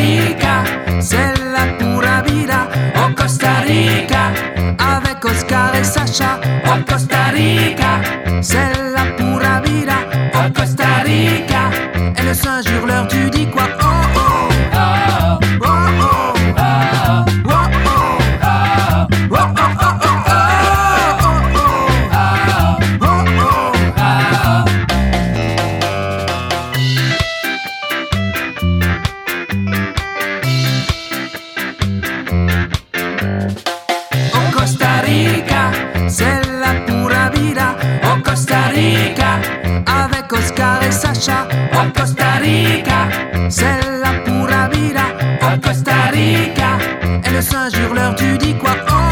Rica, c'est la pura vida. Oh Costa Rica, avec Oscar et Sacha. Oh Costa Rica, c'est la pura vida. Oh Costa Rica, et le Rica, c'est la pura vida. Au Costa Rica, avec Oscar et Sacha. Au Costa Rica, c'est la pura vida. Au Costa Rica, et le singe hurleur, tu dis quoi? Oh oh, oh oh, oh oh, oh oh, oh oh, oh oh.